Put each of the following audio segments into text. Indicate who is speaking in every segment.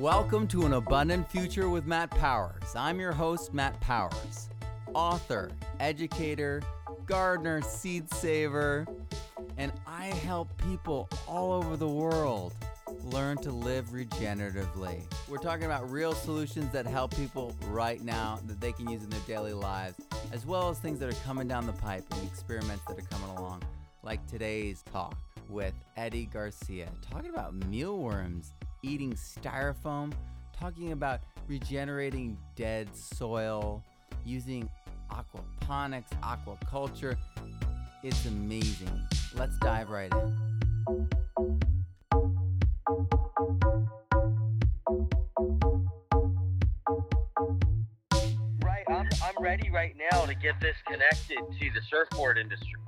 Speaker 1: Welcome to an abundant future with Matt Powers. I'm your host, Matt Powers, author, educator, gardener, seed saver, and I help people all over the world learn to live regeneratively. We're talking about real solutions that help people right now that they can use in their daily lives, as well as things that are coming down the pipe and experiments that are coming along, like today's talk with Eddy Garcia, talking about mealworms eating styrofoam, talking about regenerating dead soil, using aquaponics, aquaculture. It's amazing. Let's dive right in.
Speaker 2: Right, I'm, I'm ready right now to get this connected to the surfboard industry.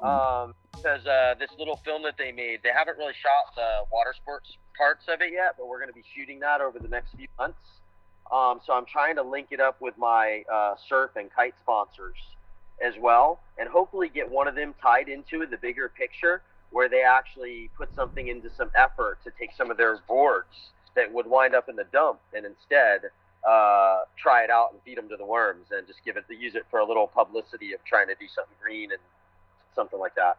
Speaker 2: Um, because uh, this little film that they made, they haven't really shot the water sports parts of it yet, but we're going to be shooting that over the next few months. Um, so I'm trying to link it up with my uh, surf and kite sponsors as well, and hopefully get one of them tied into the bigger picture where they actually put something into some effort to take some of their boards that would wind up in the dump and instead uh, try it out and feed them to the worms and just give it use it for a little publicity of trying to do something green and something like that.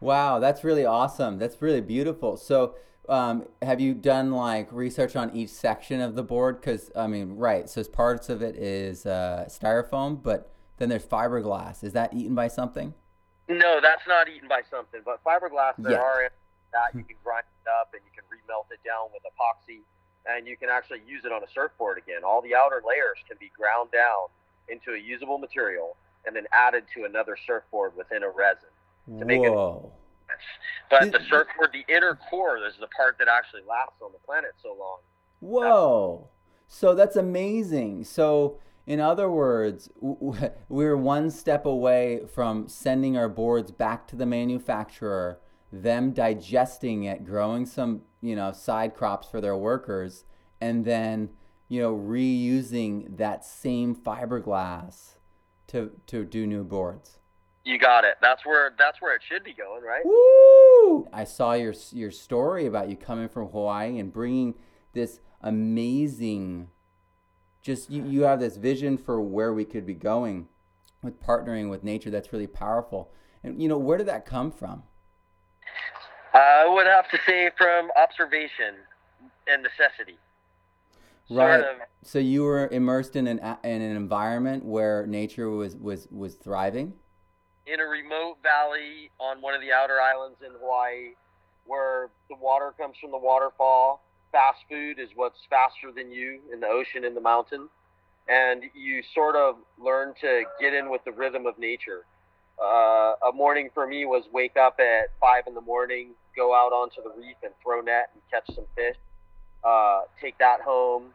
Speaker 1: Wow, that's really awesome. That's really beautiful. So, um, have you done like research on each section of the board? Because I mean, right. So parts of it is uh, styrofoam, but then there's fiberglass. Is that eaten by something?
Speaker 2: No, that's not eaten by something. But fiberglass, there
Speaker 1: Yeah.
Speaker 2: are that you can grind it up and you can remelt it down with epoxy, and you can actually use it on a surfboard again. All the outer layers can be ground down into a usable material and then added to another surfboard within a resin. To make it-
Speaker 1: Whoa.
Speaker 2: But the surfboard, the inner core, is the part that actually lasts on the planet so long.
Speaker 1: Whoa. So that's amazing. So, in other words, we're one step away from sending our boards back to the manufacturer, them digesting it, growing some, you know, side crops for their workers, and then, you know, reusing that same fiberglass to to do new boards.
Speaker 2: You got it. That's where that's where it should be going, right?
Speaker 1: Woo! I saw your your story about you coming from Hawaii and bringing this amazing. Just you, you have this vision for where we could be going with partnering with nature. That's really powerful. And you know, where did that come from?
Speaker 2: I would have to say from observation and necessity.
Speaker 1: Right.
Speaker 2: Sort of
Speaker 1: So you were immersed in an in an environment where nature was was was thriving.
Speaker 2: In a remote valley on one of the outer islands in Hawaii where the water comes from the waterfall. Fast food is what's faster than you in the ocean in the mountain. And you sort of learn to get in with the rhythm of nature. Uh, a morning for me was wake up at five in the morning, go out onto the reef and throw net and catch some fish, uh, take that home,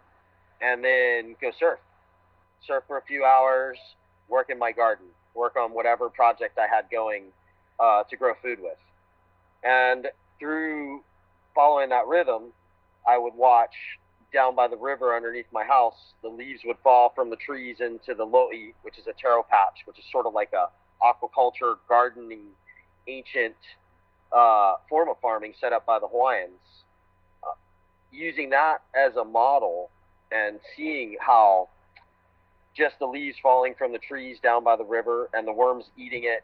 Speaker 2: and then go surf. Surf for a few hours, work in my garden, work on whatever project I had going uh, to grow food with. And through following that rhythm, I would watch down by the river underneath my house, the leaves would fall from the trees into the lo'i, which is a taro patch, which is sort of like a aquaculture gardening ancient uh, form of farming set up by the Hawaiians. Uh, using that as a model and seeing how just the leaves falling from the trees down by the river and the worms eating it.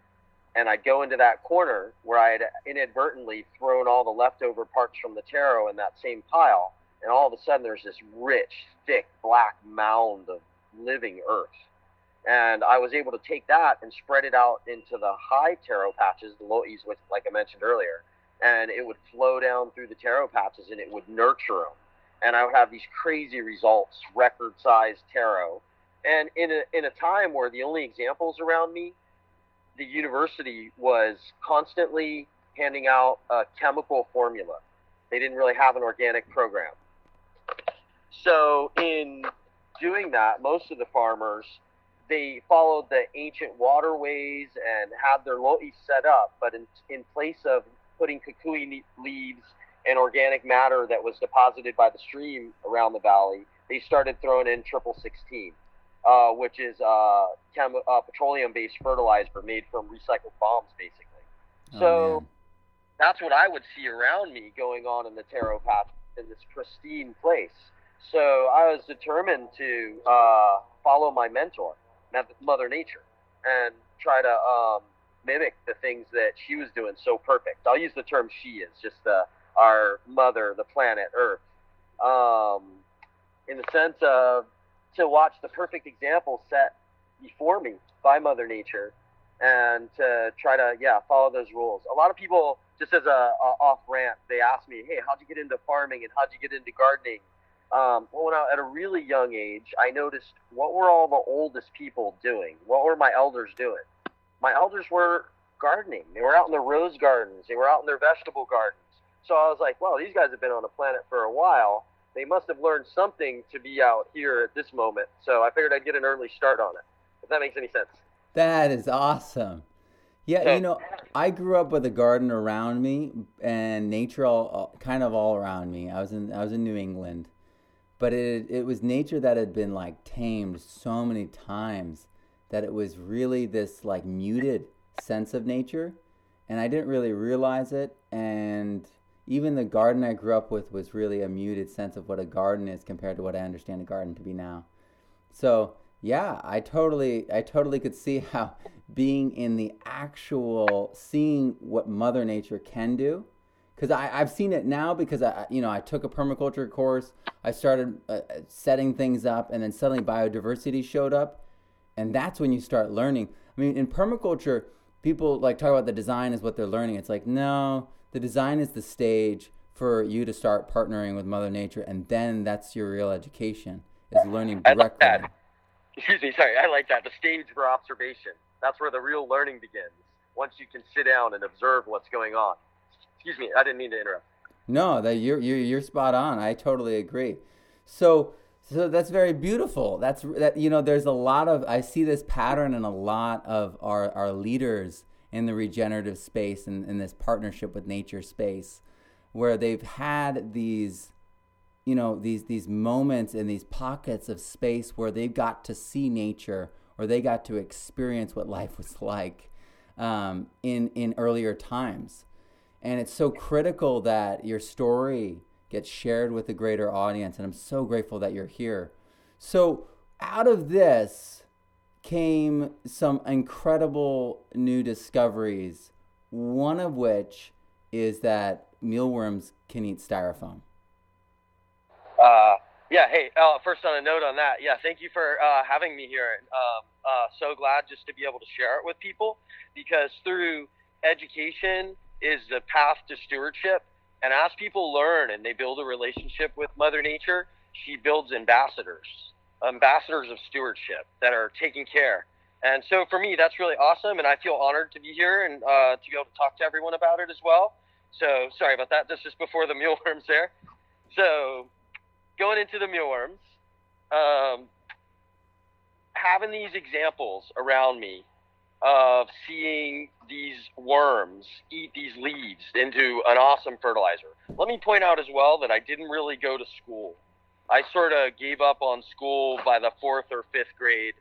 Speaker 2: And I'd go into that corner where I had inadvertently thrown all the leftover parts from the taro in that same pile. And all of a sudden, there's this rich, thick, black mound of living earth. And I was able to take that and spread it out into the high taro patches, the lo'is, which, like I mentioned earlier. And it would flow down through the taro patches and it would nurture them. And I would have these crazy results, record sized taro and in a, in a time where the only examples around me, the university was constantly handing out a chemical formula. They didn't really have an organic program. So in doing that, most of the farmers they followed the ancient waterways and had their lo'i set up, but in, in place of putting kukui leaves and organic matter that was deposited by the stream around the valley, they started throwing in triple sixteen uh, which is uh, chem- uh, petroleum-based fertilizer made from recycled bombs, basically.
Speaker 1: Oh,
Speaker 2: So
Speaker 1: man.
Speaker 2: that's what I would see around me going on in the taro patch in this pristine place. So I was determined to uh, follow my mentor, Mother Nature, and try to um, mimic the things that she was doing so perfect. I'll use the term she is, just the, our mother, the planet Earth, um, in the sense of to watch the perfect example set before me by Mother Nature and to try to, yeah, follow those rules. A lot of people, just as a, a off rant, they ask me, hey, how'd you get into farming and how'd you get into gardening? Um, well, when I, at a really young age, I noticed what were all the oldest people doing? What were my elders doing? My elders were gardening. They were out in their rose gardens. They were out in their vegetable gardens. So I was like, well, these guys have been on the planet for a while. They must have learned something to be out here at this moment. So I figured I'd get an early start on it. If that makes any sense.
Speaker 1: That is awesome. Yeah, you know, I grew up with a garden around me and nature all, all, kind of all around me. I was in I was in New England, but it it was nature that had been like tamed so many times that it was really this like muted sense of nature, and I didn't really realize it. And even the garden I grew up with was really a muted sense of what a garden is compared to what I understand a garden to be now. So yeah, I totally, I totally could see how being in the actual, seeing what Mother Nature can do, because I've seen it now because I, you know, I took a permaculture course, I started uh, setting things up, and then suddenly biodiversity showed up, and that's when you start learning. I mean, in permaculture, people like talk about the design is what they're learning. It's like no, the design is the stage for you to start partnering with Mother Nature, and then that's your real education is learning directly
Speaker 2: excuse me, sorry, I like that. The stage for observation. That's where the real learning begins. Once you can sit down and observe what's going on. Excuse me, I didn't mean to interrupt.
Speaker 1: No, that you're you're you're spot on. I totally agree. So so that's very beautiful. That's that you know there's a lot of I see this pattern in a lot of our our leaders in the regenerative space and in this partnership with nature space where they've had these you know these these moments and these pockets of space where they've got to see nature or they got to experience what life was like um, in in earlier times. And it's so critical that your story gets shared with a greater audience and i'm so grateful that you're here. So out of this came some incredible new discoveries one of which is that mealworms can eat styrofoam
Speaker 2: uh, yeah. Hey. Uh, first, on a note on that, yeah. Thank you for uh, having me here. Um, uh, so glad just to be able to share it with people because through education is the path to stewardship. And as people learn and they build a relationship with Mother Nature, she builds ambassadors, ambassadors of stewardship that are taking care. And so for me, that's really awesome. And I feel honored to be here and uh, to be able to talk to everyone about it as well. So sorry about that. This is before the mealworms there. So going into the mealworms, um, having these examples around me of seeing these worms eat these leaves into an awesome fertilizer. Let me point out as well that I didn't really go to school. I sort of gave up on school by the fourth or fifth grade.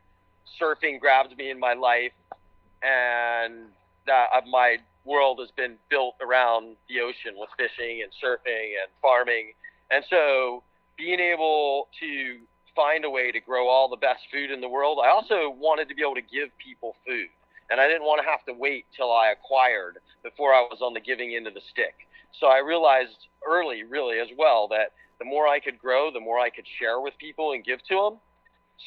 Speaker 2: Surfing grabbed me in my life, and that uh, my world has been built around the ocean with fishing and surfing and farming. And so being able to find a way to grow all the best food in the world. I also wanted to be able to give people food. And I didn't want to have to wait till I acquired before I was on the giving end of the stick. So I realized early, really, as well, that the more I could grow, the more I could share with people and give to them.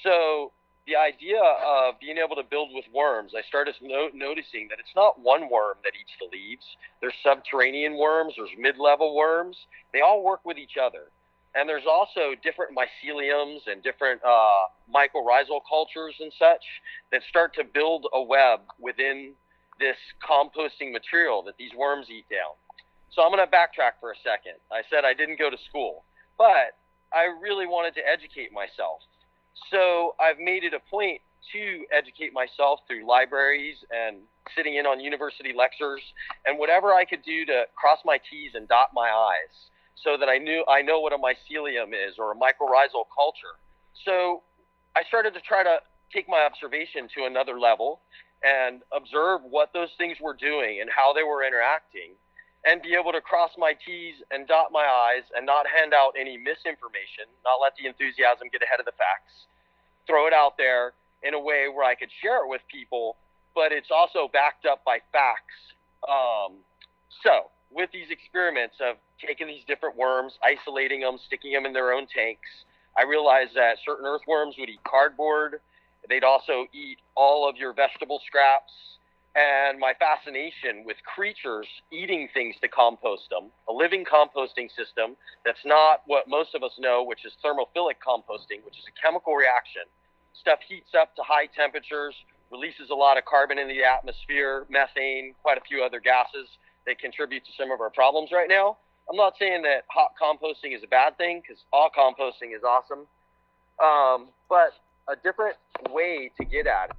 Speaker 2: So the idea of being able to build with worms, I started no- noticing that it's not one worm that eats the leaves. There's subterranean worms, there's mid-level worms. They all work with each other. And there's also different myceliums and different uh, mycorrhizal cultures and such that start to build a web within this composting material that these worms eat down. So I'm going to backtrack for a second. I said I didn't go to school, but I really wanted to educate myself. So I've made it a point to educate myself through libraries and sitting in on university lectures and whatever I could do to cross my T's and dot my I's so that I knew I know what a mycelium is or a mycorrhizal culture. So I started to try to take my observation to another level and observe what those things were doing and how they were interacting. And be able to cross my T's and dot my I's and not hand out any misinformation, not let the enthusiasm get ahead of the facts, throw it out there in a way where I could share it with people, but it's also backed up by facts. Um, so, with these experiments of taking these different worms, isolating them, sticking them in their own tanks, I realized that certain earthworms would eat cardboard. They'd also eat all of your vegetable scraps and my fascination with creatures eating things to compost them, a living composting system that's not what most of us know, which is thermophilic composting, which is a chemical reaction. Stuff heats up to high temperatures, releases a lot of carbon in the atmosphere, methane, quite a few other gases that contribute to some of our problems right now. I'm not saying that hot composting is a bad thing because all composting is awesome, um, but a different way to get at it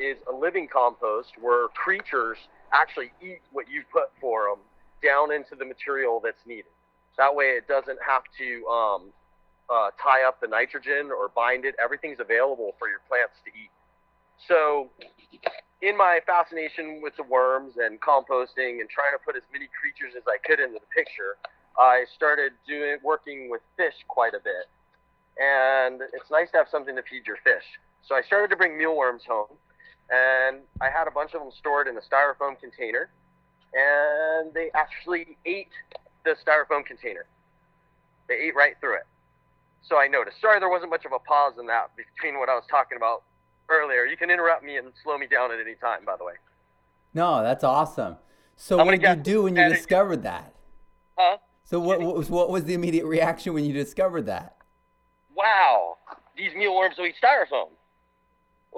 Speaker 2: is a living compost where creatures actually eat what you put for them down into the material that's needed. That way, it doesn't have to um, uh, tie up the nitrogen or bind it. Everything's available for your plants to eat. So, in my fascination with the worms and composting and trying to put as many creatures as I could into the picture, I started doing working with fish quite a bit. And it's nice to have something to feed your fish. So I started to bring mealworms home and I had a bunch of them stored in a styrofoam container, and they actually ate the styrofoam container. They ate right through it. So I noticed. Sorry, there wasn't much of a pause in that between what I was talking about earlier. You can interrupt me and slow me down at any time, by the way.
Speaker 1: No, that's awesome. So I'm what did you do when you discovered that?
Speaker 2: Huh?
Speaker 1: So what, what, was what was the immediate reaction when you discovered that?
Speaker 2: Wow, these mealworms will eat styrofoam.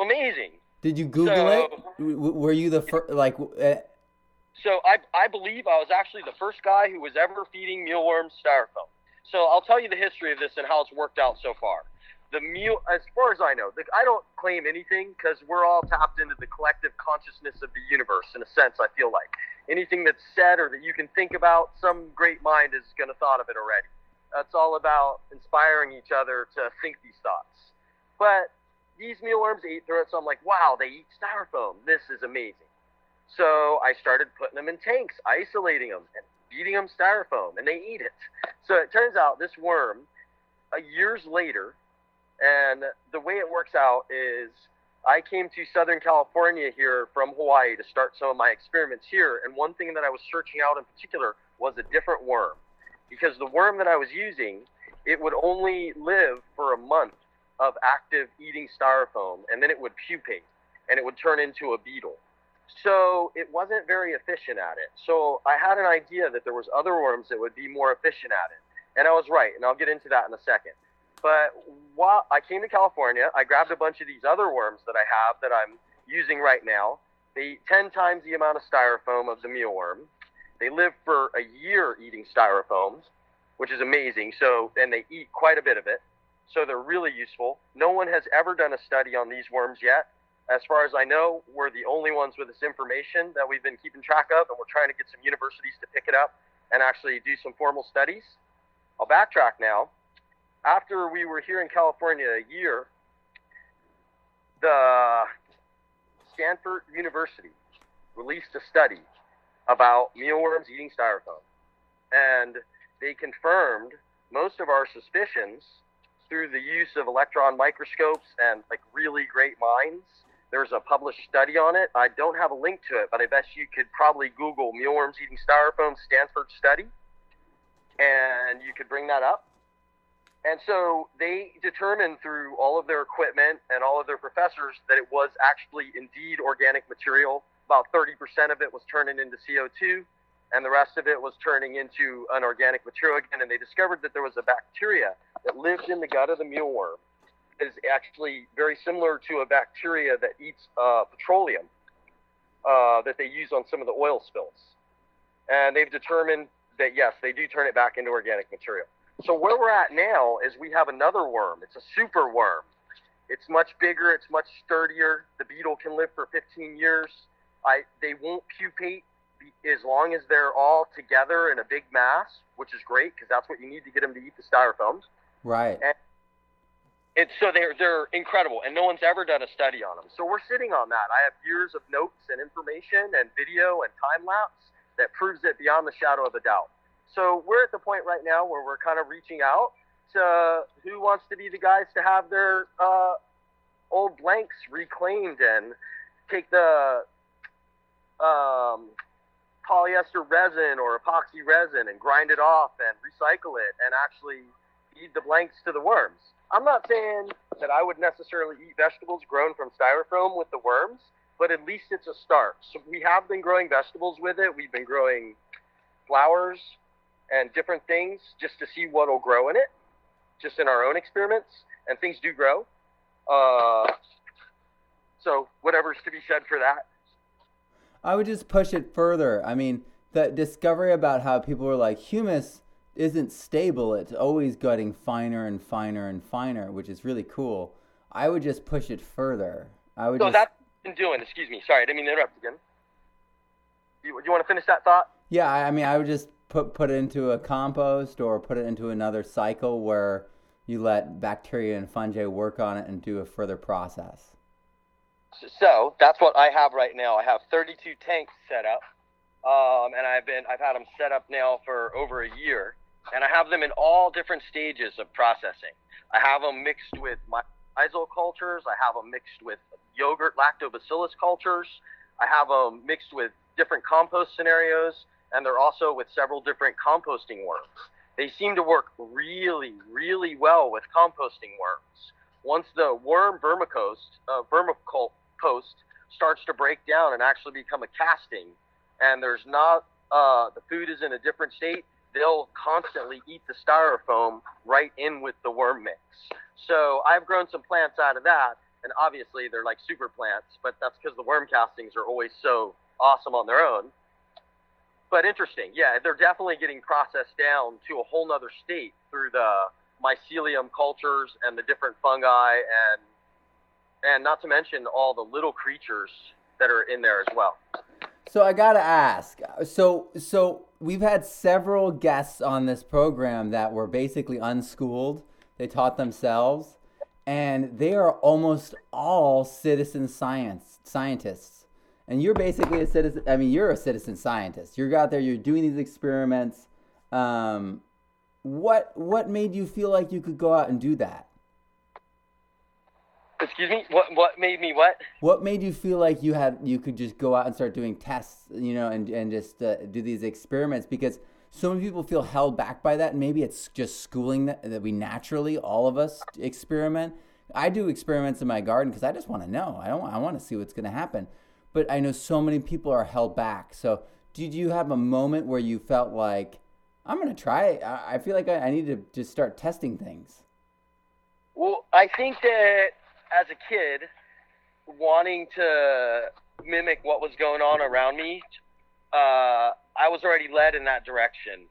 Speaker 2: Amazing.
Speaker 1: Did you Google so, it? Were you the first? Like. Uh...
Speaker 2: so I I believe I was actually the first guy who was ever feeding mealworms styrofoam. So I'll tell you the history of this and how it's worked out so far. The meal, as far as I know, the, I don't claim anything because we're all tapped into the collective consciousness of the universe. In a sense, I feel like anything that's said or that you can think about, some great mind is going to thought of it already. That's all about inspiring each other to think these thoughts. But these mealworms eat through it. So I'm like, wow, they eat styrofoam. This is amazing. So I started putting them in tanks, isolating them, and feeding them styrofoam, and they eat it. So it turns out this worm, uh, years later, and the way it works out is I came to Southern California here from Hawaii to start some of my experiments here. And one thing that I was searching out in particular was a different worm. Because the worm that I was using, it would only live for a month of active eating styrofoam, and then it would pupate and it would turn into a beetle. So it wasn't very efficient at it. So I had an idea that there was other worms that would be more efficient at it. And I was right, and I'll get into that in a second. But while I came to California, I grabbed a bunch of these other worms that I have that I'm using right now. They eat 10 times the amount of styrofoam of the mealworm. They live for a year eating styrofoams, which is amazing. So, and they eat quite a bit of it so they're really useful. No one has ever done a study on these worms yet. As far as I know, we're the only ones with this information that we've been keeping track of, and we're trying to get some universities to pick it up and actually do some formal studies. I'll backtrack now. After we were here in California a year, the Stanford University released a study about mealworms eating styrofoam. And they confirmed most of our suspicions through the use of electron microscopes and like really great minds. There's a published study on it. I don't have a link to it, but I bet you could probably Google mealworms eating styrofoam Stanford study, and you could bring that up. And so they determined through all of their equipment and all of their professors that it was actually indeed organic material. About 30% of it was turning into CO2, and the rest of it was turning into an organic material again. And they discovered that there was a bacteria that lives in the gut of the mealworm. Is actually very similar to a bacteria that eats uh, petroleum uh, that they use on some of the oil spills. And they've determined that yes, they do turn it back into organic material. So where we're at now is we have another worm. It's a super worm. It's much bigger. It's much sturdier. The beetle can live for 15 years. I, they won't pupate as long as they're all together in a big mass, which is great because that's what you need to get them to eat the styrofoams.
Speaker 1: Right.
Speaker 2: And, and so they're they're incredible, and no one's ever done a study on them. So we're sitting on that. I have years of notes and information and video and time lapse that proves it beyond the shadow of a doubt. So we're at the point right now where we're kind of reaching out to who wants to be the guys to have their uh, old blanks reclaimed and take the um, polyester resin or epoxy resin and grind it off and recycle it and actually feed the blanks to the worms. I'm not saying that I would necessarily eat vegetables grown from styrofoam with the worms, but at least it's a start. So we have been growing vegetables with it. We've been growing flowers and different things just to see what'll grow in it, just in our own experiments. And things do grow. Uh, so whatever's to be said for that.
Speaker 1: I would just push it further. I mean, the discovery about how people were like humus isn't stable. It's always getting finer and finer and finer, which is really cool. I would just push it further. I would.
Speaker 2: So
Speaker 1: just...
Speaker 2: that's been doing. Excuse me. Sorry, I didn't mean to interrupt again. You, you want to finish that thought?
Speaker 1: Yeah, I mean, I would just put put it into a compost or put it into another cycle where you let bacteria and fungi work on it and do a further process.
Speaker 2: So that's what I have right now. I have 32 tanks set up, um, and I've been I've had them set up now for over a year, and I have them in all different stages of processing. I have them mixed with my isol cultures. I have them mixed with yogurt lactobacillus cultures. I have them mixed with different compost scenarios, and they're also with several different composting worms. They seem to work really, really well with composting worms. Once the worm vermicompost, uh, vermicompost starts to break down and actually become a casting, and there's not uh, the food is in a different state, they'll constantly eat the styrofoam right in with the worm mix. So I've grown some plants out of that, and obviously they're like super plants, but that's because the worm castings are always so awesome on their own. But interesting, yeah, they're definitely getting processed down to a whole nother state through the mycelium cultures and the different fungi and and not to mention all the little creatures that are in there as well.
Speaker 1: So I gotta ask. So so we've had several guests on this program that were basically unschooled. They taught themselves, and they are almost all citizen science scientists. And you're basically a citizen. I mean, you're a citizen scientist. You're out there. You're doing these experiments. Um, what what made you feel like you could go out and do that?
Speaker 2: Excuse me. What what made me what?
Speaker 1: What made you feel like you had you could just go out and start doing tests, you know, and and just uh, do these experiments because so many people feel held back by that. Maybe it's just schooling that, that we naturally all of us experiment. I do experiments in my garden because I just want to know. I don't. I want to see what's going to happen. But I know so many people are held back. So did you have a moment where you felt like I'm going to try it? I, I feel like I, I need to just start testing things.
Speaker 2: Well, I think that as a kid, wanting to mimic what was going on around me, uh, I was already led in that direction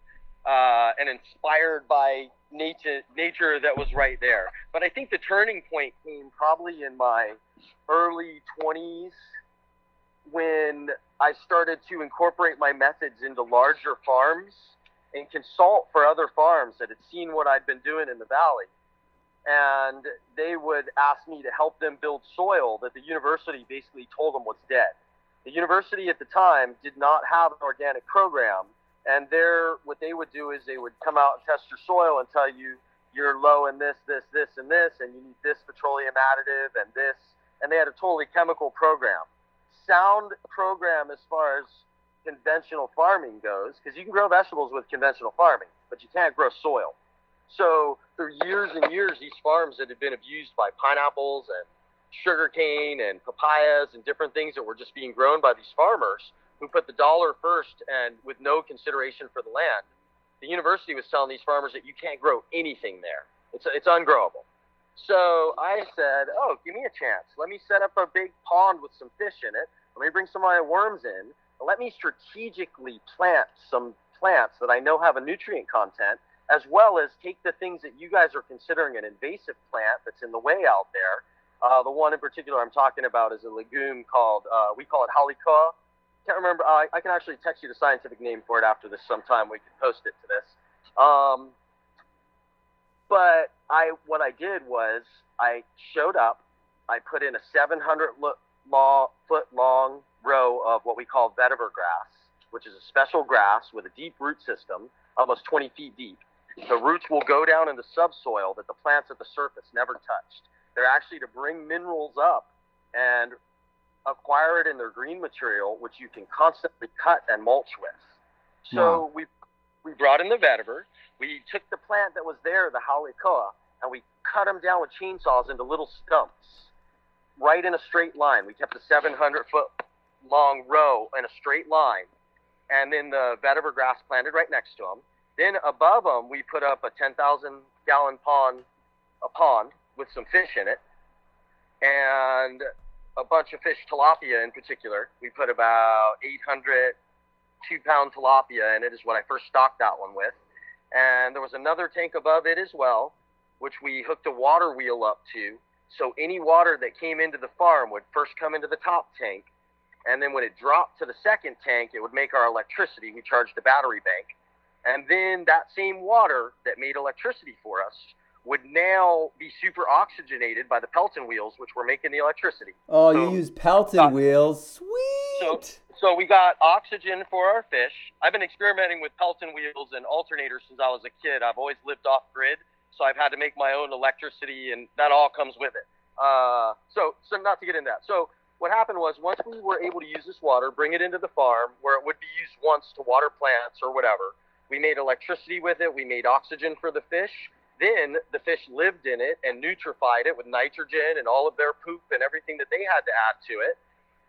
Speaker 2: uh, and inspired by nature, nature that was right there. But I think the turning point came probably in my early 20s when I started to incorporate my methods into larger farms and consult for other farms that had seen what I'd been doing in the valley and they would ask me to help them build soil that the university basically told them was dead. The university at the time did not have an organic program, and there, what they would do is they would come out and test your soil and tell you you're low in this, this, this, and this, and you need this petroleum additive and this, and they had a totally chemical program. Sound program as far as conventional farming goes, because you can grow vegetables with conventional farming, but you can't grow soil. So for years and years, these farms that had been abused by pineapples and sugarcane and papayas and different things that were just being grown by these farmers who put the dollar first and with no consideration for the land. The university was telling these farmers that you can't grow anything there. It's, it's ungrowable. So I said, oh, give me a chance. Let me set up a big pond with some fish in it. Let me bring some of my worms in. Let me strategically plant some plants that I know have a nutrient content as well as take the things that you guys are considering an invasive plant that's in the way out there. Uh, the one in particular I'm talking about is a legume called, uh, we call it haole koa. Can't remember. I can actually text you the scientific name for it after this sometime. We can post it to this. Um, but I, what I did was I showed up. I put in a 700 lo- foot long row of what we call vetiver grass. which is a special grass with a deep root system, almost 20 feet deep. The roots will go down in the subsoil that the plants at the surface never touched. They're actually to bring minerals up and acquire it in their green material, which you can constantly cut and mulch with. So wow. we we brought in the vetiver. We took the plant that was there, the haole koa, and we cut them down with chainsaws into little stumps, right in a straight line. We kept a 700 foot long row in a straight line, and then the vetiver grass planted right next to them. Then above them, we put up a 10,000 gallon pond, a pond with some fish in it, and a bunch of fish, tilapia in particular. We put about 800 two pound tilapia in it, is what I first stocked that one with. And there was another tank above it as well, which we hooked a water wheel up to. So any water that came into the farm would first come into the top tank. And then when it dropped to the second tank, it would make our electricity. We charged the battery bank. And then that same water that made electricity for us would now be super oxygenated by the Pelton wheels, which were making the electricity.
Speaker 1: Oh, so, you use Pelton uh, wheels. Sweet.
Speaker 2: So, so we got oxygen for our fish. I've been experimenting with Pelton wheels and alternators since I was a kid. I've always lived off grid, so I've had to make my own electricity, and that all comes with it. Uh, so, so not to get into that. So what happened was once we were able to use this water, bring it into the farm where it would be used once to water plants or whatever. We made electricity with it. We made oxygen for the fish then the fish lived in it and nutrified it with nitrogen and all of their poop and everything that they had to add to it.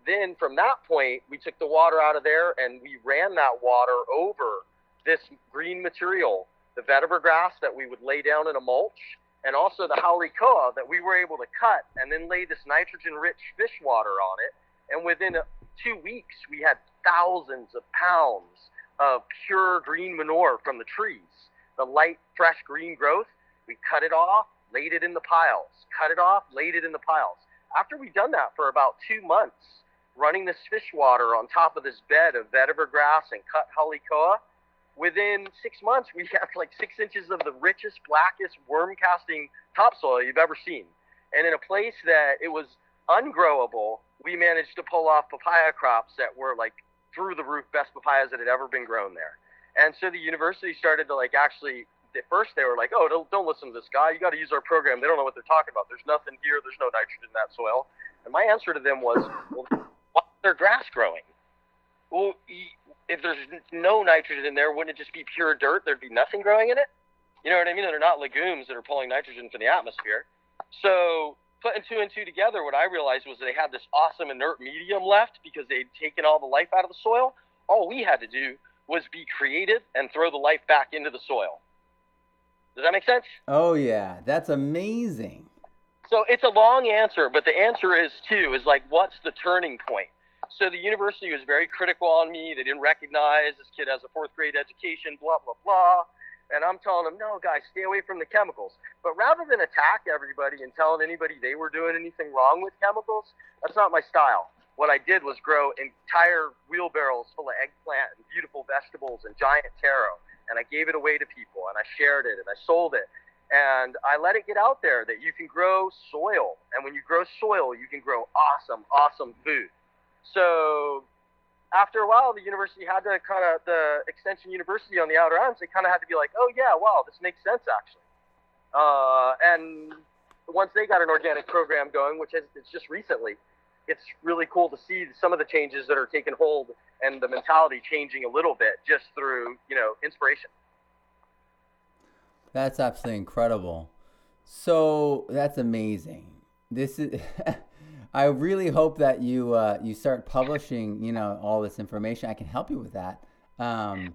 Speaker 2: Then from that point, we took the water out of there and we ran that water over this green material, the vetiver grass that we would lay down in a mulch, and also the haole koa that we were able to cut and then lay this nitrogen rich fish water on it. And within two weeks, we had thousands of pounds of pure green manure from the trees. The light, fresh green growth we cut it off, laid it in the piles, cut it off, laid it in the piles. After we'd done that for about two months, running this fish water on top of this bed of vetiver grass and cut haole koa, within six months we had like six inches of the richest, blackest worm casting topsoil you've ever seen. And in a place that it was ungrowable, we managed to pull off papaya crops that were like through the roof best papayas that had ever been grown there. And so the university started to like actually at first they were like, "Oh, don't don't listen to this guy. You got to use our program. They don't know what they're talking about. There's nothing here. There's no nitrogen in that soil." And my answer to them was, "Well, why is there grass growing? Well, if there's no nitrogen in there, wouldn't it just be pure dirt? There'd be nothing growing in it. You know what I mean? They're not legumes that are pulling nitrogen from the atmosphere. So putting two and two together, what I realized was they had this awesome inert medium left because they'd taken all the life out of the soil. All we had to do was be creative and throw the life back into the soil. Does that make sense?
Speaker 1: Oh yeah, that's amazing.
Speaker 2: So it's a long answer, but the answer is too is like what's the turning point? So the university was very critical on me. They didn't recognize this kid has a fourth grade education, blah blah blah. And I'm telling them, no, guys, stay away from the chemicals. But rather than attack everybody and telling anybody they were doing anything wrong with chemicals, that's not my style. What I did was grow entire wheelbarrows full of eggplant and beautiful vegetables and giant taro and I gave it away to people and I shared it and I sold it. And I let it get out there that you can grow soil. And when you grow soil, you can grow awesome, awesome food. So after a while, the university had to kind of, the Extension University on the Outer Islands, they kind of had to be like, oh, yeah, wow, this makes sense actually. Uh, and once they got an organic program going, which is it's just recently, it's really cool to see some of the changes that are taking hold and the mentality changing a little bit just through you know inspiration.
Speaker 1: That's absolutely incredible. So that's amazing. This is. I really hope that you uh, you start publishing, you know, all this information. I can help you with that, because um,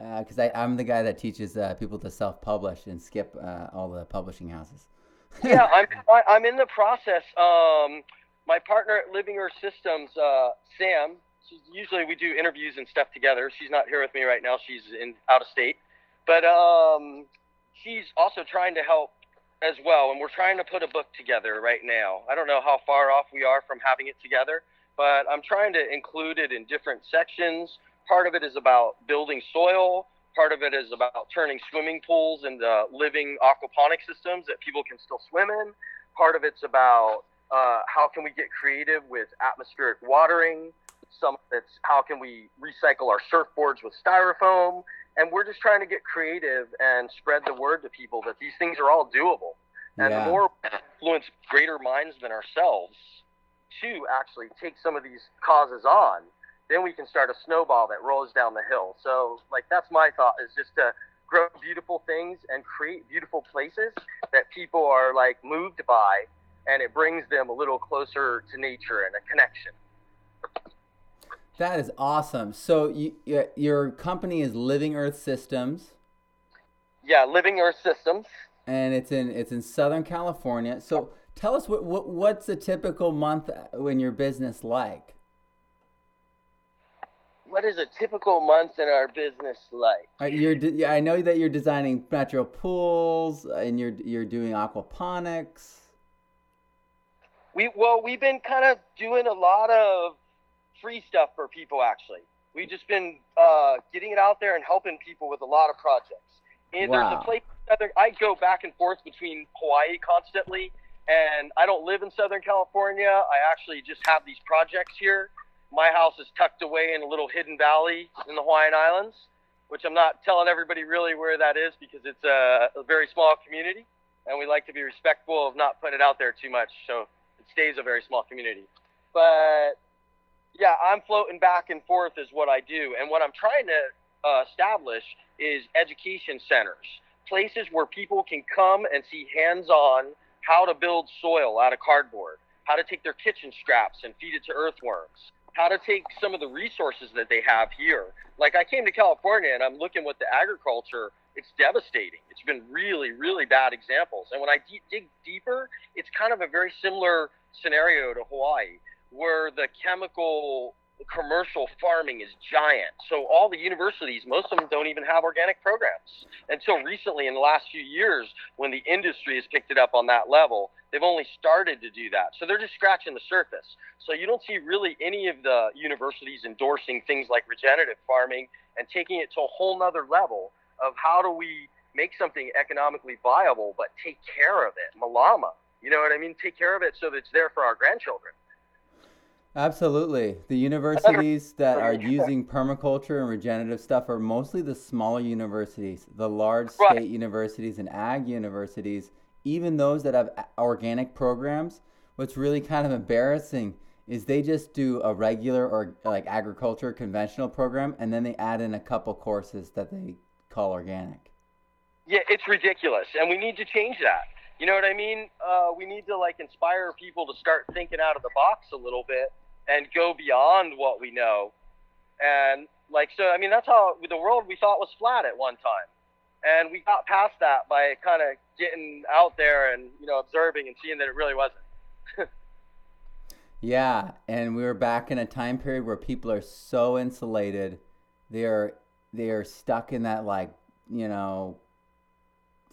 Speaker 1: uh, I'm the guy that teaches uh, people to self-publish and skip uh, all the publishing houses.
Speaker 2: yeah, I'm I'm in the process. Um, my partner at Living Earth Systems, uh, Sam, usually we do interviews and stuff together. She's not here with me right now. She's in out of state, but um, she's also trying to help as well. And we're trying to put a book together right now. I don't know how far off we are from having it together, but I'm trying to include it in different sections. Part of it is about building soil. Part of it is about turning swimming pools into living aquaponic systems that people can still swim in. Part of it's about uh, how can we get creative with atmospheric watering? Some of it's how can we recycle our surfboards with styrofoam, and we're just trying to get creative and spread the word to people that these things are all doable. And
Speaker 1: Yeah.
Speaker 2: the more influence greater minds than ourselves to actually take some of these causes on, then we can start a snowball that rolls down the hill. So, like, that's my thought is just to grow beautiful things and create beautiful places that people are like moved by, and it brings them a little closer to nature and a connection.
Speaker 1: That is awesome. So you, your company is Living Earth Systems,
Speaker 2: Yeah, living Earth systems.
Speaker 1: and it's in it's in Southern California. So tell us what, what what's a typical month in your business like?
Speaker 2: What is a typical month in our business like?
Speaker 1: Uh, You're de- yeah, I know that you're designing natural pools uh, and you're you're doing aquaponics.
Speaker 2: We well, we've been kind of doing a lot of free stuff for people. Actually, we've just been uh, getting it out there and helping people with a lot of projects. And there's
Speaker 1: Wow.
Speaker 2: a place. Southern, I go back and forth between Hawaii constantly, and I don't live in Southern California. I actually just have these projects here. My house is tucked away in a little hidden valley in the Hawaiian Islands, which I'm not telling everybody really where that is because it's a, a very small community, and we like to be respectful of not putting it out there too much. So it stays a very small community. But yeah, I'm floating back and forth is what I do, and what I'm trying to uh, establish is education centers, places where people can come and see hands-on how to build soil out of cardboard, how to take their kitchen scraps and feed it to earthworms, how to take some of the resources that they have here. Like I came to California and I'm looking with the agriculture, it's devastating. It's been really, really bad examples. And when I dig deeper, it's kind of a very similar scenario to Hawaii, where the chemical commercial farming is giant. So all the universities, most of them don't even have organic programs. Until recently, in the last few years, when the industry has picked it up on that level, they've only started to do that. So they're just scratching the surface. So you don't see really any of the universities endorsing things like regenerative farming and taking it to a whole nother level of how do we make something economically viable but take care of it. Malama. You know what I mean? Take care of it so that it's there for our grandchildren.
Speaker 1: Absolutely. The universities that are using permaculture and regenerative stuff are mostly the smaller universities. The large
Speaker 2: Right.
Speaker 1: state universities and ag universities, even those that have organic programs, what's really kind of embarrassing is they just do a regular or like agriculture conventional program and then they add in a couple courses that they call organic.
Speaker 2: Yeah, it's ridiculous, and we need to change that. You know what I mean? Uh, we need to like inspire people to start thinking out of the box a little bit and go beyond what we know. And like, so I mean, that's how the world we thought was flat at one time, and we got past that by kind of getting out there and you know observing and seeing that it really wasn't.
Speaker 1: Yeah, and we were back in a time period where people are so insulated. They're they're stuck in that like, you know,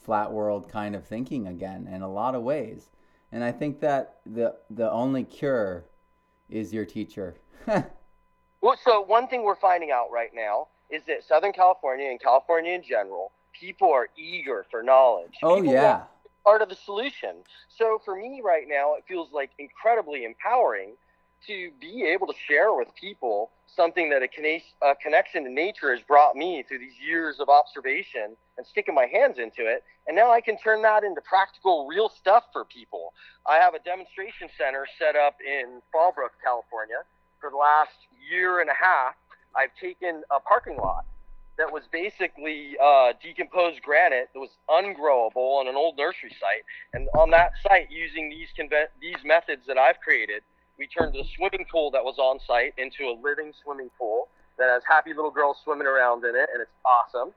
Speaker 1: flat world kind of thinking again in a lot of ways. And I think that the the only cure is your teacher.
Speaker 2: Well, so one thing we're finding out right now is that Southern California and California in general, people are eager for knowledge.
Speaker 1: oh
Speaker 2: People
Speaker 1: yeah.
Speaker 2: part of the solution. So for me right now, it feels like incredibly empowering to be able to share with people something that a, a connection to nature has brought me through these years of observation and sticking my hands into it. And now I can turn that into practical, real stuff for people. I have a demonstration center set up in Fallbrook, California. For the last year and a half, I've taken a parking lot that was basically uh, decomposed granite that was ungrowable on an old nursery site. And on that site, using these these methods that I've created, we turned the swimming pool that was on site into a living swimming pool that has happy little girls swimming around in it, and it's awesome.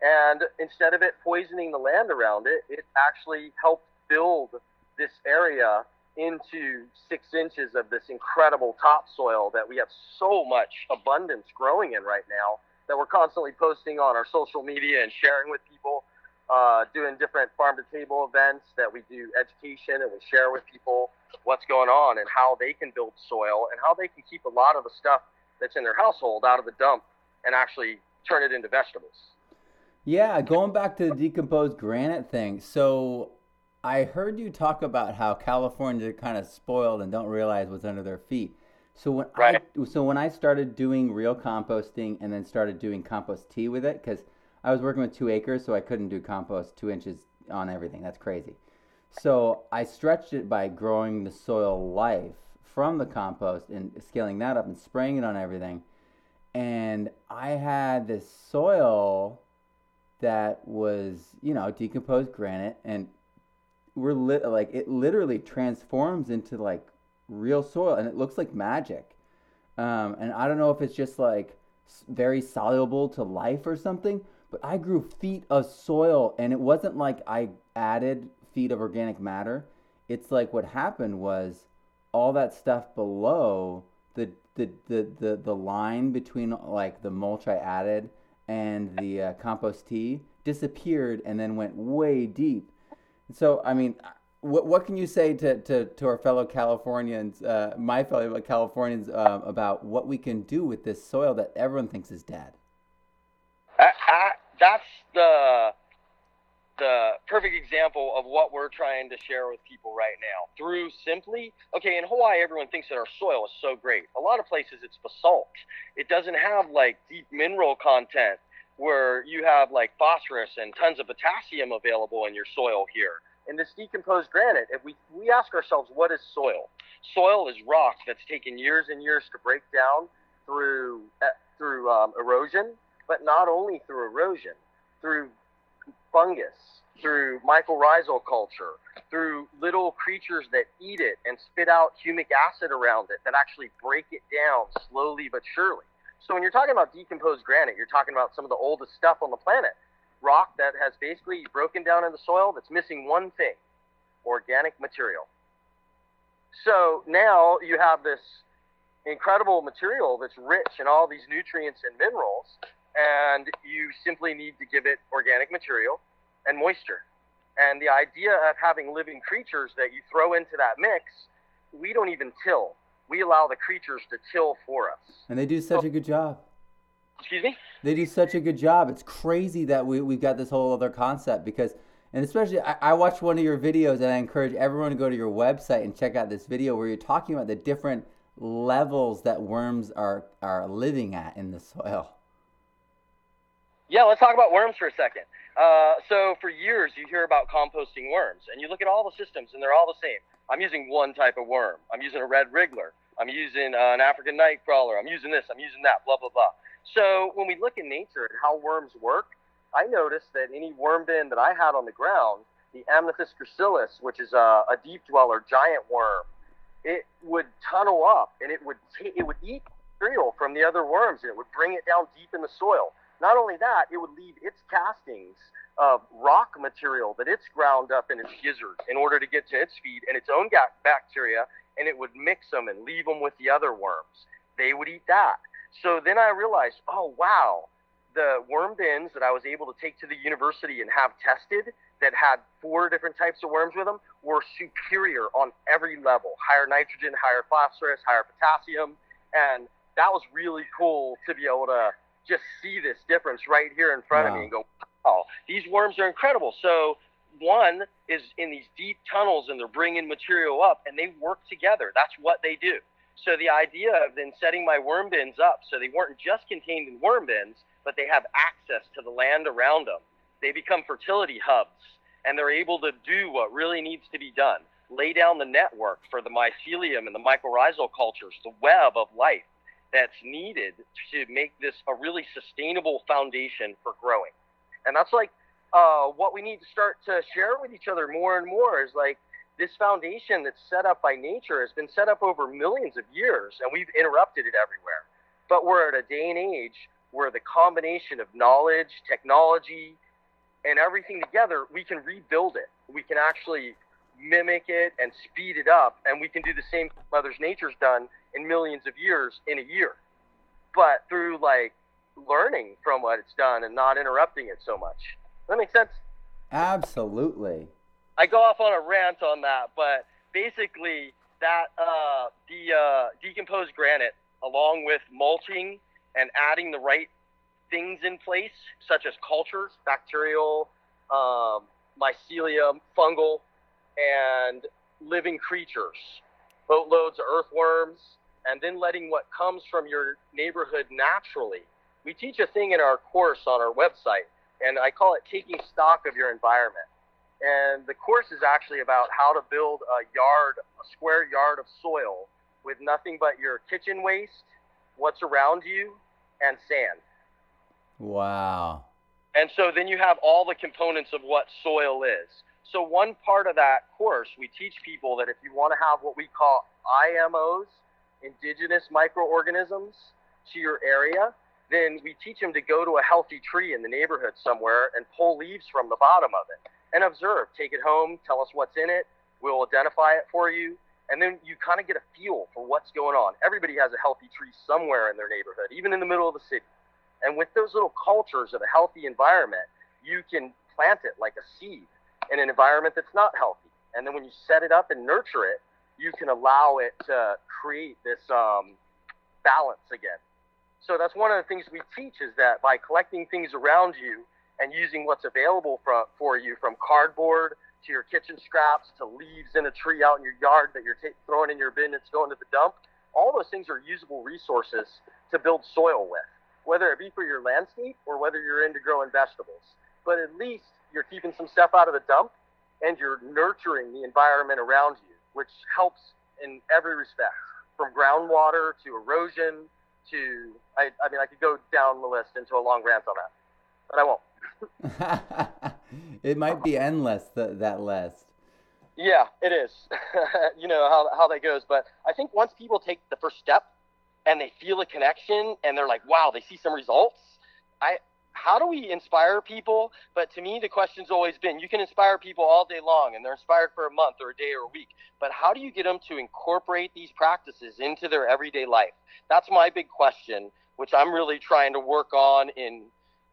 Speaker 2: And instead of it poisoning the land around it, it actually helped build this area into six inches of this incredible topsoil that we have so much abundance growing in right now that we're constantly posting on our social media and sharing with people, uh, doing different farm to table events that we do education and we share with people what's going on and how they can build soil and how they can keep a lot of the stuff that's in their household out of the dump and actually turn it into vegetables.
Speaker 1: Yeah, going back to the decomposed granite thing. So I heard you talk about how California kind of spoiled and don't realize what's under their feet. So when
Speaker 2: Right.
Speaker 1: I so when I started doing real composting and then started doing compost tea with it, because I was working with two acres, so I couldn't do compost two inches on everything. That's crazy. So I stretched it by growing the soil life from the compost and scaling that up and spraying it on everything. And I had this soil that was, you know, decomposed granite and we're lit like it literally transforms into like real soil and it looks like magic. Um, and I don't know if it's just like very soluble to life or something, but I grew feet of soil and it wasn't like I added feet of organic matter. It's like what happened was all that stuff below the the the the, the line between like the mulch I added and the uh, compost tea disappeared and then went way deep. So I mean, what what can you say to to, to our fellow Californians, uh, my fellow Californians, uh, about what we can do with this soil that everyone thinks is dead?
Speaker 2: I, I, that's the the perfect example of what we're trying to share with people right now. Through simply okay in hawaii everyone thinks that our soil is so great. A lot of places it's basalt. It doesn't have like deep mineral content where you have like phosphorus and tons of potassium available in your soil here. In this decomposed granite if we we ask ourselves what is soil? Soil is rock that's taken years and years to break down through uh, through um, erosion but not only through erosion through fungus, through mycorrhizal culture, through little creatures that eat it and spit out humic acid around it that actually break it down slowly but surely. So when you're talking about decomposed granite, you're talking about some of the oldest stuff on the planet. Rock that has basically broken down in the soil that's missing one thing organic material. So now you have this incredible material that's rich in all these nutrients and minerals and you simply need to give it organic material and moisture. And the idea of having living creatures that you throw into that mix, we don't even till. We allow the creatures to till for us.
Speaker 1: And they do such a good job.
Speaker 2: Excuse me?
Speaker 1: They do such a good job. It's crazy that we, we've got this whole other concept because, and especially, I, I watched one of your videos and I encourage everyone to go to your website and check out this video where you're talking about the different levels that worms are, are living at in the soil.
Speaker 2: Yeah, let's talk about worms for a second. Uh, so for years, you hear about composting worms, and you look at all the systems, and they're all the same. I'm using one type of worm. I'm using a red wriggler. I'm using uh, an African night crawler. I'm using this. I'm using that. Blah blah blah. So when we look in nature at how worms work, I noticed that any worm bin that I had on the ground, the Amynthas gracilis, which is a, a deep dweller giant worm, it would tunnel up and it would t- it would eat material from the other worms, and it would bring it down deep in the soil. Not only that, it would leave its castings of rock material that it's ground up in its gizzard in order to get to its feed and its own bacteria, and it would mix them and leave them with the other worms. They would eat that. So then I realized, oh, wow, the worm bins that I was able to take to the university and have tested that had four different types of worms with them were superior on every level higher nitrogen, higher phosphorus, higher potassium. And that was really cool to be able to just see this difference right here in front of me and go, wow, these worms are incredible. So one is in these deep tunnels and they're bringing material up and they work together. That's what they do. So the idea of then setting my worm bins up so they weren't just contained in worm bins, but they have access to the land around them. They become fertility hubs and they're able to do what really needs to be done. Lay down the network for the mycelium and the mycorrhizal cultures, the web of life that's needed to make this a really sustainable foundation for growing. And that's like uh, what we need to start to share with each other more and more is like this foundation that's set up by nature has been set up over millions of years and we've interrupted it everywhere. But we're at a day and age where the combination of knowledge, technology, and everything together, we can rebuild it. We can actually mimic it and speed it up, and we can do the same Mother's Nature's done in millions of years in a year. But through like learning from what it's done and not interrupting it so much. Does that make sense?
Speaker 1: Absolutely.
Speaker 2: I go off on a rant on that, but basically that uh, the uh, decomposed granite, along with mulching and adding the right things in place, such as cultures, bacterial, um, mycelium, fungal, and living creatures, boatloads of earthworms, and then letting what comes from your neighborhood naturally. We teach a thing in our course on our website, and I call it taking stock of your environment. And the course is actually about how to build a yard, a square yard of soil with nothing but your kitchen waste, what's around you, and sand.
Speaker 1: Wow.
Speaker 2: And so then you have all the components of what soil is. So one part of that course, we teach people that if you want to have what we call IMOs, indigenous microorganisms, to your area, then we teach them to go to a healthy tree in the neighborhood somewhere and pull leaves from the bottom of it and observe. Take it home, tell us what's in it. We'll identify it for you. And then you kind of get a feel for what's going on. Everybody has a healthy tree somewhere in their neighborhood, even in the middle of the city. And with those little cultures of a healthy environment, you can plant it like a seed in an environment that's not healthy. And then when you set it up and nurture it, you can allow it to create this um, balance again. So that's one of the things we teach is that by collecting things around you and using what's available for, for you from cardboard to your kitchen scraps to leaves in a tree out in your yard that you're t- throwing in your bin that's going to the dump, all those things are usable resources to build soil with, whether it be for your landscape or whether you're into growing vegetables. But at least you're keeping some stuff out of the dump and you're nurturing the environment around you, which helps in every respect from groundwater to erosion to, I, I mean, I could go down the list into a long rant on that, but I won't.
Speaker 1: it might be endless, the, that list.
Speaker 2: Yeah, it is. you know how, how that goes. But I think once people take the first step and they feel a connection and they're like, wow, they see some results, I, how do we inspire people? But to me, the question's always been you can inspire people all day long and they're inspired for a month or a day or a week. But how do you get them to incorporate these practices into their everyday life? That's my big question, which I'm really trying to work on in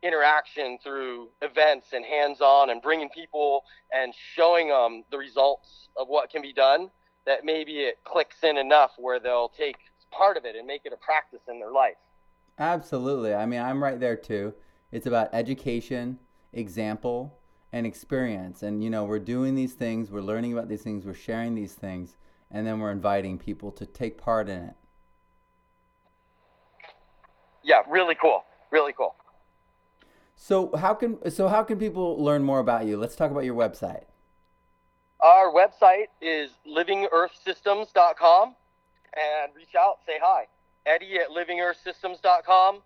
Speaker 2: interaction through events and hands on and bringing people and showing them the results of what can be done that maybe it clicks in enough where they'll take part of it and make it a practice in their life.
Speaker 1: Absolutely. I mean, I'm right there too. It's about education, example, and experience. And, you know, we're doing these things, we're learning about these things, we're sharing these things, and then we're inviting people to take part in it.
Speaker 2: Yeah, really cool. Really cool.
Speaker 1: So how can so how can people learn more about you? Let's talk about your website.
Speaker 2: Our website is livingearthsystems.com and reach out, say hi. Eddy at livingearthsystems.com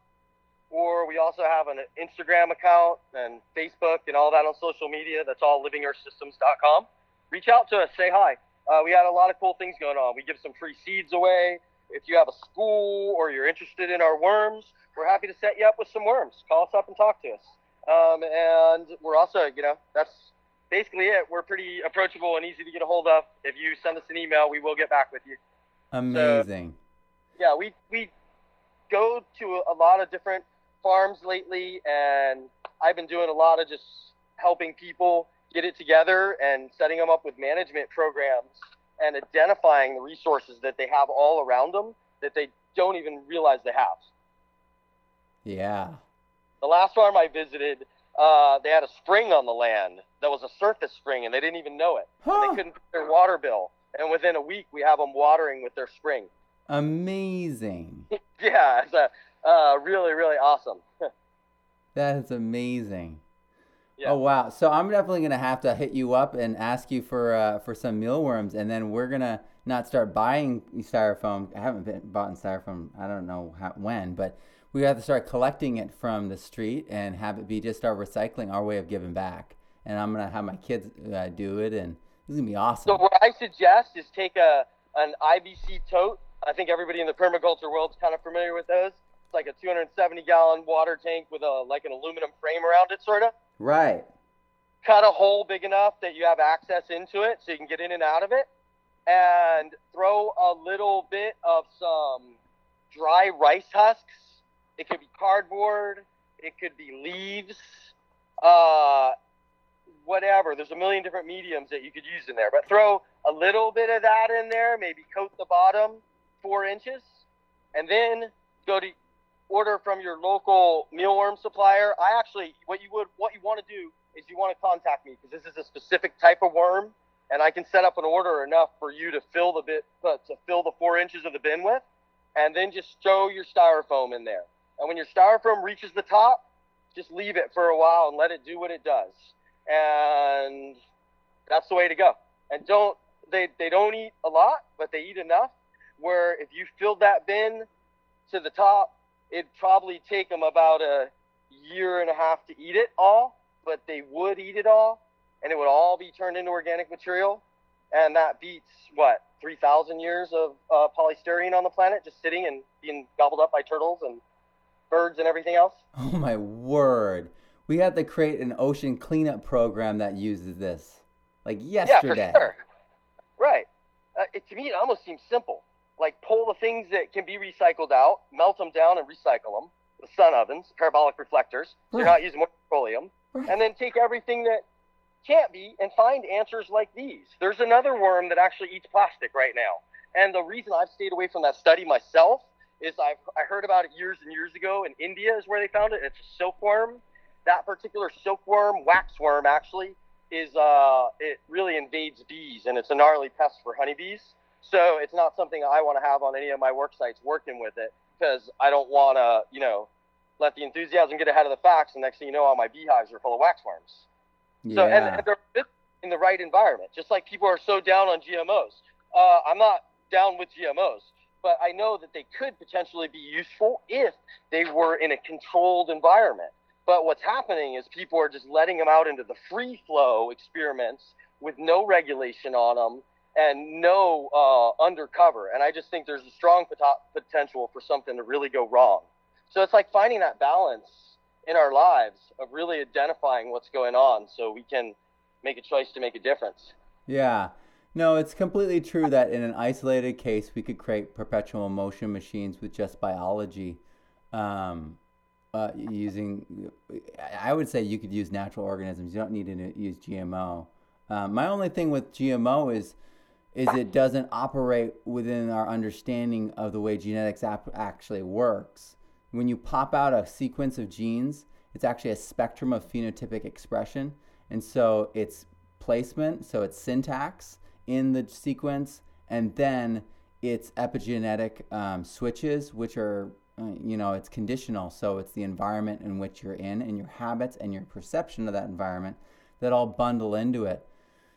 Speaker 2: or we also have an Instagram account and Facebook and all that on social media. That's all livingearthsystems.com. Reach out to us, say hi. Uh, we had a lot of cool things going on. We give some free seeds away. If you have a school or you're interested in our worms, we're happy to set you up with some worms. Call us up and talk to us. Um, and we're also, you know, that's basically it. We're pretty approachable and easy to get a hold of. If you send us an email, we will get back with you.
Speaker 1: Amazing.
Speaker 2: So, yeah, we we go to a lot of different farms lately, and I've been doing a lot of just helping people get it together and setting them up with management programs and identifying the resources that they have all around them that they don't even realize they have.
Speaker 1: Yeah.
Speaker 2: The last farm I visited, uh, they had a spring on the land that was a surface spring, and they didn't even know it. Huh. And they couldn't pay their water bill. And within a week, we have them watering with their spring.
Speaker 1: Amazing.
Speaker 2: yeah, it's a uh, really, really awesome.
Speaker 1: that is amazing. Yeah. Oh wow! So I'm definitely gonna have to hit you up and ask you for uh, for some mealworms, and then we're gonna not start buying styrofoam. I haven't been bought in styrofoam. I don't know how, when, but we have to start collecting it from the street and have it be just our recycling, our way of giving back. And I'm gonna have my kids uh, do it, and it's gonna be awesome.
Speaker 2: So what I suggest is take a an IBC tote. I think everybody in the permaculture world is kind of familiar with those like a 270 gallon water tank with a like an aluminum frame around it, sort of.
Speaker 1: Right.
Speaker 2: Cut a hole big enough that you have access into it, so you can get in and out of it, and throw a little bit of some dry rice husks. It could be cardboard. It could be leaves. Uh, whatever. There's a million different mediums that you could use in there, but throw a little bit of that in there. Maybe coat the bottom four inches, and then go to order from your local mealworm supplier. I actually, what you would, what you want to do is you want to contact me because this is a specific type of worm, and I can set up an order enough for you to fill the bit, uh, to fill the four inches of the bin with. and then just throw your styrofoam in there. And when your styrofoam reaches the top, just leave it for a while and let it do what it does. And that's the way to go. And don't they they don't eat a lot, but they eat enough where if you filled that bin to the top, it'd probably take them about a year and a half to eat it all, but they would eat it all and it would all be turned into organic material. And that beats what 3,000 years of uh, polystyrene on the planet just sitting and being gobbled up by turtles and birds and everything else.
Speaker 1: Oh my word. We have to create an ocean cleanup program that uses this. Like yesterday.
Speaker 2: Yeah, for sure. Right. Uh, it, to me, it almost seems simple. Like pull the things that can be recycled out, melt them down, and recycle them. The sun ovens, parabolic reflectors. So right. you're not using more petroleum. Right. And then take everything that can't be and find answers like these. There's another worm that actually eats plastic right now. And the reason I've stayed away from that study myself is I've, I heard about it years and years ago. In India is where they found it. It's a silkworm. That particular silkworm, waxworm actually, is uh, it really invades bees and it's a gnarly pest for honeybees. So it's not something I want to have on any of my work sites working with it because I don't want to, you know, let the enthusiasm get ahead of the facts. And next thing you know, all my beehives are full of waxworms. Yeah. So and, and they're in the right environment, just like people are so down on GMOs. Uh, I'm not down with GMOs, but I know that they could potentially be useful if they were in a controlled environment. But what's happening is people are just letting them out into the free flow experiments with no regulation on them and no uh, undercover. And I just think there's a strong pot- potential for something to really go wrong. So it's like finding that balance in our lives of really identifying what's going on so we can make a choice to make a difference.
Speaker 1: Yeah. No, it's completely true that in an isolated case, we could create perpetual motion machines with just biology. Um, uh, using, I would say you could use natural organisms. You don't need to use GMO. Um, my only thing with GMO is, is it doesn't operate within our understanding of the way genetics ap- actually works when you pop out a sequence of genes, it's actually a spectrum of phenotypic expression. And so it's placement, so it's syntax in the sequence, and then it's epigenetic um, switches, which are, uh, you know, it's conditional. So it's the environment in which you're in and your habits and your perception of that environment that all bundle into it.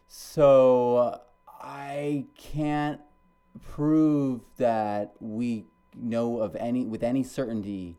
Speaker 1: So I can't prove that we know of any with any certainty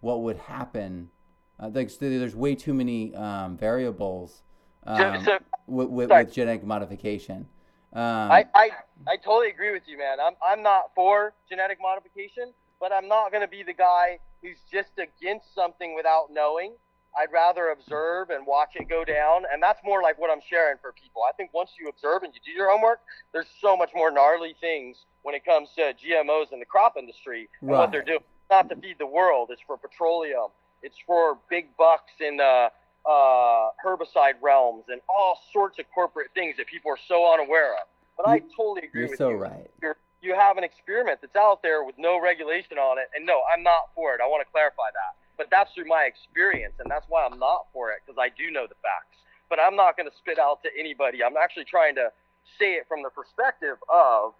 Speaker 1: what would happen. Uh, there's, there's way too many um, variables um, so, so, with, with, with, genetic modification.
Speaker 2: Um, I, I, I totally agree with you, man. I'm, I'm not for genetic modification, but I'm not going to be the guy who's just against something without knowing. I'd rather observe and watch it go down. And that's more like what I'm sharing for people. I think once you observe and you do your homework, there's so much more gnarly things when it comes to GMOs in the crop industry and right. what they're doing. It's not to feed the world. It's for petroleum. It's for big bucks in the uh, herbicide realms and all sorts of corporate things that people are so unaware of. But I totally agree with
Speaker 1: You're
Speaker 2: with
Speaker 1: so
Speaker 2: you.
Speaker 1: right.
Speaker 2: You're, you have an experiment that's out there with no regulation on it. And no, I'm not for it. I want to clarify that. But that's through my experience. And that's why I'm not for it because I do know the facts. But I'm not going to spit out to anybody. I'm actually trying to say it from the perspective of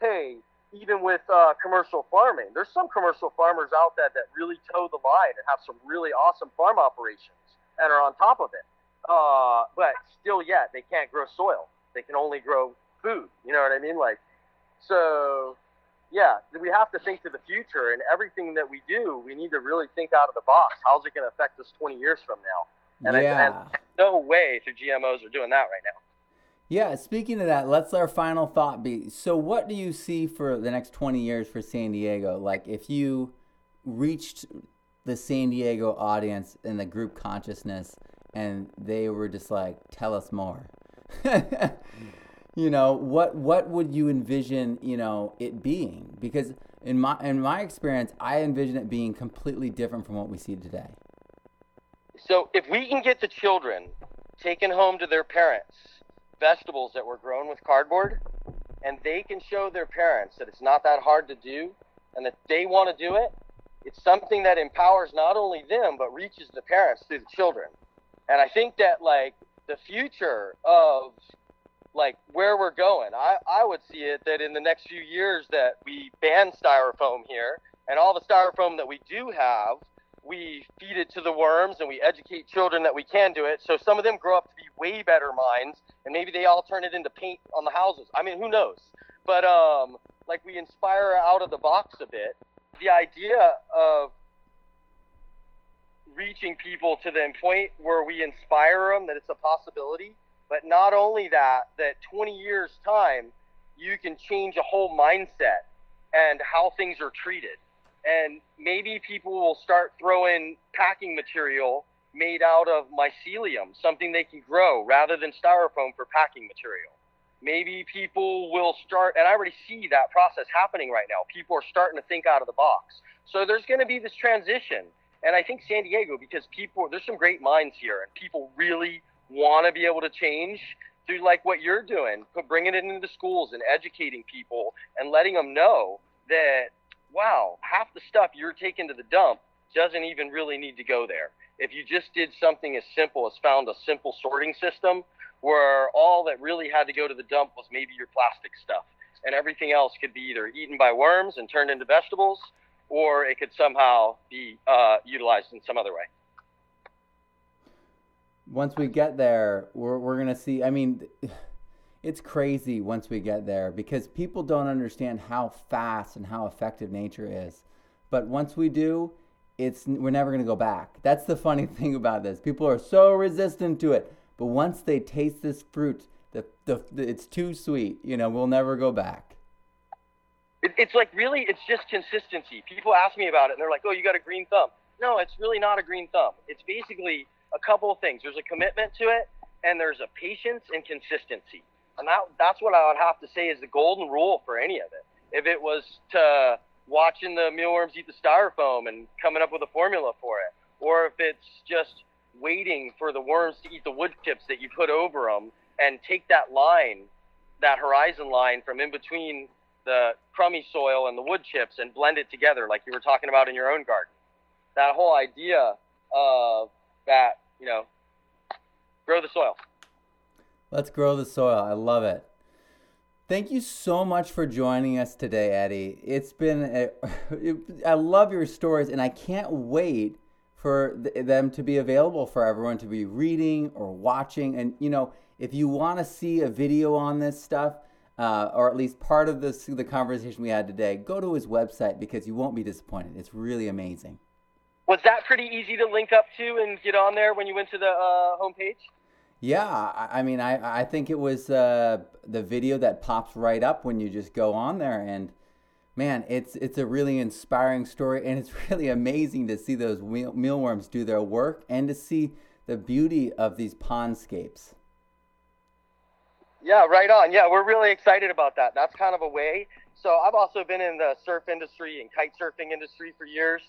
Speaker 2: hey, even with uh, commercial farming, there's some commercial farmers out there that really toe the line and have some really awesome farm operations and are on top of it. Uh, but still, yet they can't grow soil. They can only grow food. You know what I mean? Like, so yeah, we have to think to the future, and everything that we do, we need to really think out of the box. How's it going to affect us 20 years from now? And,
Speaker 1: yeah.
Speaker 2: I, and no way through GMOs are doing that right now.
Speaker 1: Yeah, speaking of that, let's our final thought be. So, what do you see for the next 20 years for San Diego? Like, if you reached the San Diego audience and the group consciousness and they were just like, tell us more. Mm-hmm. You know, what what would you envision, you know, it being? Because in my in my experience, I envision it being completely different from what we see today.
Speaker 2: So, if we can get the children taken home to their parents vegetables that were grown with cardboard and they can show their parents that it's not that hard to do and that they want to do it, it's something that empowers not only them but reaches the parents through the children. And I think that like the future of like where we're going. I, I would see it that in the next few years that we ban styrofoam here and all the styrofoam that we do have, we feed it to the worms and we educate children that we can do it. So some of them grow up to be way better minds and maybe they all turn it into paint on the houses. I mean, who knows? But um, like we inspire out of the box a bit. The idea of reaching people to the point where we inspire them that it's a possibility but not only that, that 20 years time, you can change a whole mindset and how things are treated. And maybe people will start throwing packing material made out of mycelium, something they can grow rather than styrofoam for packing material. Maybe people will start, and I already see that process happening right now. People are starting to think out of the box. So there's going to be this transition. And I think San Diego, because people, there's some great minds here, and people really want to be able to change through like what you're doing, bringing it into schools and educating people and letting them know that wow, half the stuff you're taking to the dump doesn't even really need to go there. If you just did something as simple as found a simple sorting system where all that really had to go to the dump was maybe your plastic stuff and everything else could be either eaten by worms and turned into vegetables or it could somehow be uh, utilized in some other way
Speaker 1: once we get there, we're, we're going to see. I mean, it's crazy once we get there because people don't understand how fast and how effective nature is. But once we do, it's we're never going to go back. That's the funny thing about this. People are so resistant to it, but once they taste this fruit, the, the, the it's too sweet. You know, we'll never go back.
Speaker 2: It's like really, it's just consistency. People ask me about it, and they're like, "Oh, you got a green thumb." No, it's really not a green thumb. It's basically a couple of things. There's a commitment to it, and there's a patience and consistency. And that, that's what I would have to say is the golden rule for any of it. If it was to watching the mealworms eat the styrofoam and coming up with a formula for it, or if it's just waiting for the worms to eat the wood chips that you put over them and take that line, that horizon line from in between the crummy soil and the wood chips and blend it together like you were talking about in your own garden. That whole idea of that, you know, grow the soil.
Speaker 1: Let's grow the soil. I love it. Thank you so much for joining us today, Eddy. It's been, a, it, I love your stories, and I can't wait for them to be available for everyone to be reading or watching. And, you know, if you want to see a video on this stuff, uh, or at least part of this, the conversation we had today, go to his website because you won't be disappointed. It's really amazing.
Speaker 2: Was that pretty easy to link up to and get on there when you went to the uh, homepage?
Speaker 1: Yeah, I, mean, I, I think it was uh, the video that pops right up when you just go on there, and man, it's it's a really inspiring story, and it's really amazing to see those meal, mealworms do their work and to see the beauty of these pondscapes.
Speaker 2: Yeah, right on. Yeah, we're really excited about that. That's kind of a way. So I've also been in the surf industry and kite surfing industry for years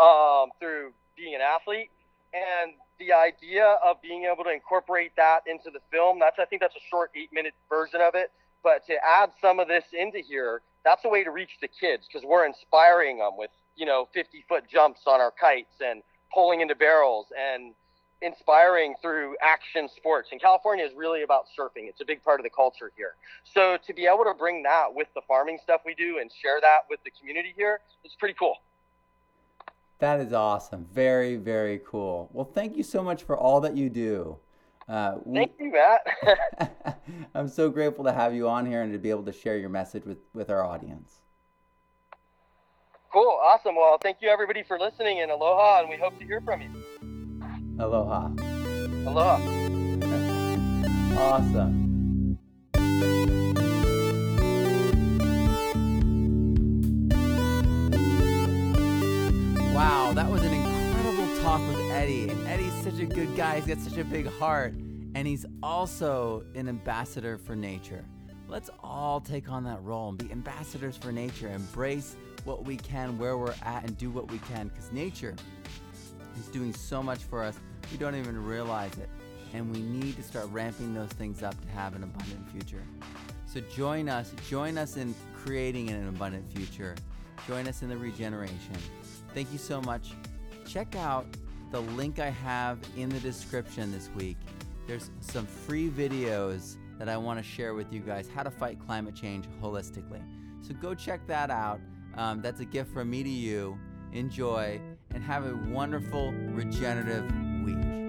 Speaker 2: um, through being an athlete. And the idea of being able to incorporate that into the film, that's I think that's a short eight minute version of it. But to add some of this into here, that's a way to reach the kids because we're inspiring them with, you know, 50 foot jumps on our kites and pulling into barrels and inspiring through action sports. And California is really about surfing. It's a big part of the culture here. So to be able to bring that with the farming stuff we do and share that with the community here, it's pretty cool.
Speaker 1: That is awesome. Very, very cool. Well, thank you so much for all that you do.
Speaker 2: Uh, thank you, Matt.
Speaker 1: I'm so grateful to have you on here and to be able to share your message with, with our audience.
Speaker 2: Cool. Awesome. Well, thank you, everybody, for listening, and aloha, and we hope to hear from you.
Speaker 1: Aloha.
Speaker 2: Aloha.
Speaker 1: awesome. Wow, that was an incredible talk with Eddy. And Eddy's such a good guy. He's got such a big heart. And he's also an ambassador for nature. Let's all take on that role and be ambassadors for nature. Embrace what we can, where we're at, and do what we can. Because nature is doing so much for us, we don't even realize it. And we need to start ramping those things up to have an abundant future. So join us, join us in creating an abundant future. Join us in the regeneration. Thank you so much. Check out the link I have in the description this week. There's some free videos that I want to share with you guys how to fight climate change holistically. So go check that out. Um, that's a gift from me to you. Enjoy and have a wonderful regenerative week.